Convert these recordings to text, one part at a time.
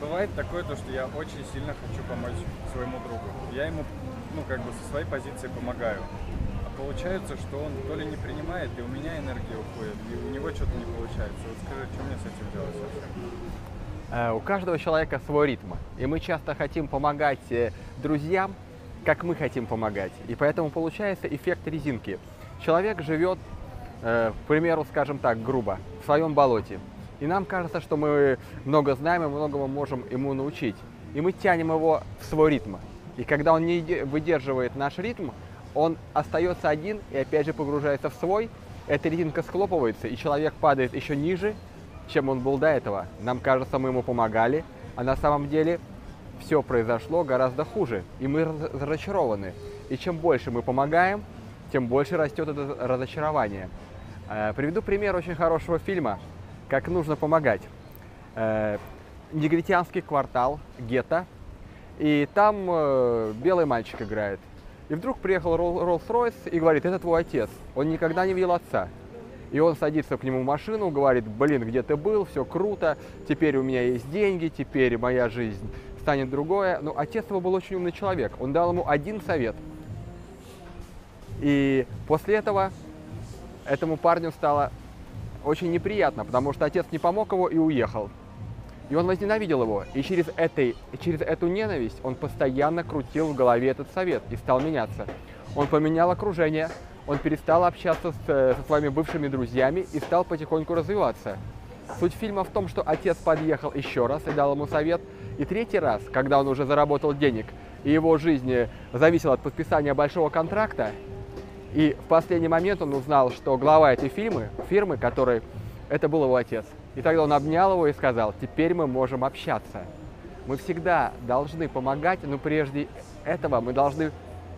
бывает такое, то, что я очень сильно хочу помочь своему другу. Я ему, ну, как бы со своей позиции помогаю. А получается, что он то ли не принимает, и у меня энергия уходит, и у него что-то не получается. Вот скажи, что мне с этим делать совсем? Э, У каждого человека свой ритм. И мы часто хотим помогать э, друзьям, как мы хотим помогать. И поэтому получается эффект резинки. Человек живет, э, к примеру, скажем так, грубо, в своем болоте. И нам кажется, что мы много знаем и многому можем ему научить. И мы тянем его в свой ритм. И когда он не выдерживает наш ритм, он остается один и опять же погружается в свой. Эта резинка схлопывается, и человек падает еще ниже, чем он был до этого. Нам кажется, мы ему помогали, а на самом деле все произошло гораздо хуже, и мы раз- разочарованы. И чем больше мы помогаем, тем больше растет это разочарование. Э, Приведу пример очень хорошего фильма «Как нужно помогать». Э, Негритянский квартал, гетто, и там э, белый мальчик играет. И вдруг приехал Рол- Роллс-Ройс и говорит, это твой отец. Он никогда не видел отца. И он садится к нему в машину, говорит, блин, где ты был, все круто, теперь у меня есть деньги, теперь моя жизнь станет другое. Но отец его был очень умный человек. Он дал ему один совет. И после этого этому парню стало очень неприятно, потому что отец не помог его и уехал. И он возненавидел его. И через, этой, через эту ненависть он постоянно крутил в голове этот совет и стал меняться. Он поменял окружение, он перестал общаться с, э, со своими бывшими друзьями и стал потихоньку развиваться. Суть фильма в том, что отец подъехал еще раз и дал ему совет. И третий раз, когда он уже заработал денег, и его жизнь э, зависела от подписания большого контракта, и в последний момент он узнал, что глава этой фирмы, фирмы, которой это был его отец. И тогда он обнял его и сказал, теперь мы можем общаться. Мы всегда должны помогать, но прежде этого мы должны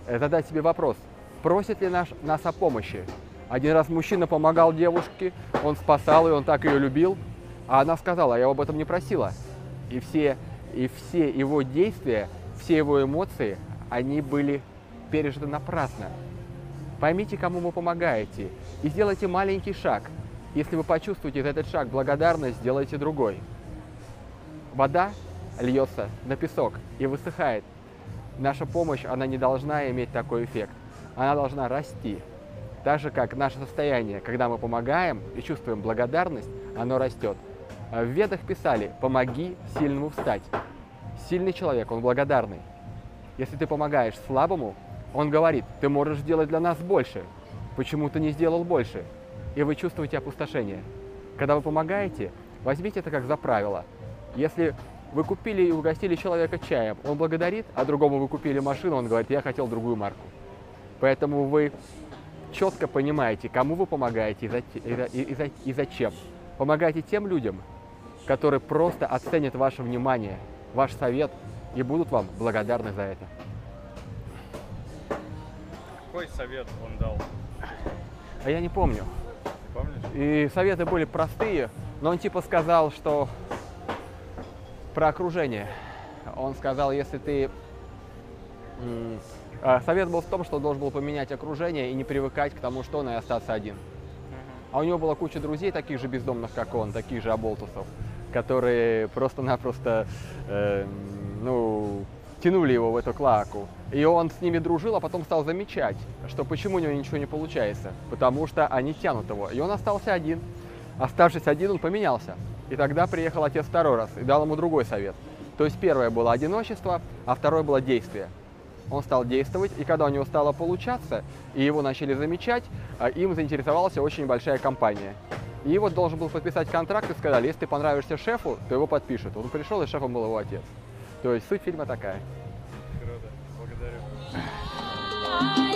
э, задать себе вопрос, просит ли наш, нас о помощи. Один раз мужчина помогал девушке, он спасал ее, он так ее любил, а она сказала, я об этом не просила. И все, и все его действия, все его эмоции, они были пережиты напрасно. Поймите, кому вы помогаете, и сделайте маленький шаг. Если вы почувствуете за этот шаг благодарность, сделайте другой. Вода льется на песок и высыхает. Наша помощь, она не должна иметь такой эффект. Она должна расти. Так же, как наше состояние, когда мы помогаем и чувствуем благодарность, оно растет. В ведах писали «помоги сильному встать». Сильный человек, он благодарный. Если ты помогаешь слабому, он говорит, ты можешь сделать для нас больше. Почему ты не сделал больше? И вы чувствуете опустошение. Когда вы помогаете, возьмите это как за правило. Если вы купили и угостили человека чаем, он благодарит, а другому вы купили машину, он говорит, я хотел другую марку. Поэтому вы четко понимаете, кому вы помогаете и, за- и за- и за- и зачем. Помогайте тем людям, которые просто оценят ваше внимание, ваш совет и будут вам благодарны за это. Какой совет он дал? А я не помню. Ты помнишь? И советы были простые, но он типа сказал, что про окружение. Он сказал, если ты... а, Совет был в том, что он должен был поменять окружение и не привыкать к тому, что он, и остаться один. А у него была куча друзей, таких же бездомных, как он, таких же оболтусов, которые просто-напросто, э, ну, тянули его в эту клаку. И он с ними дружил, а потом стал замечать, что почему у него ничего не получается. Потому что они тянут его. И он остался один. Оставшись один, он поменялся. И тогда приехал отец второй раз и дал ему другой совет. То есть первое было одиночество, а второе было действие. Он стал действовать, и когда у него стало получаться, и его начали замечать, а, им заинтересовалась очень большая компания. И вот должен был подписать контракт и сказали, если ты понравишься шефу, то его подпишет. Он пришел, и шефом был его отец. То есть суть фильма такая. high.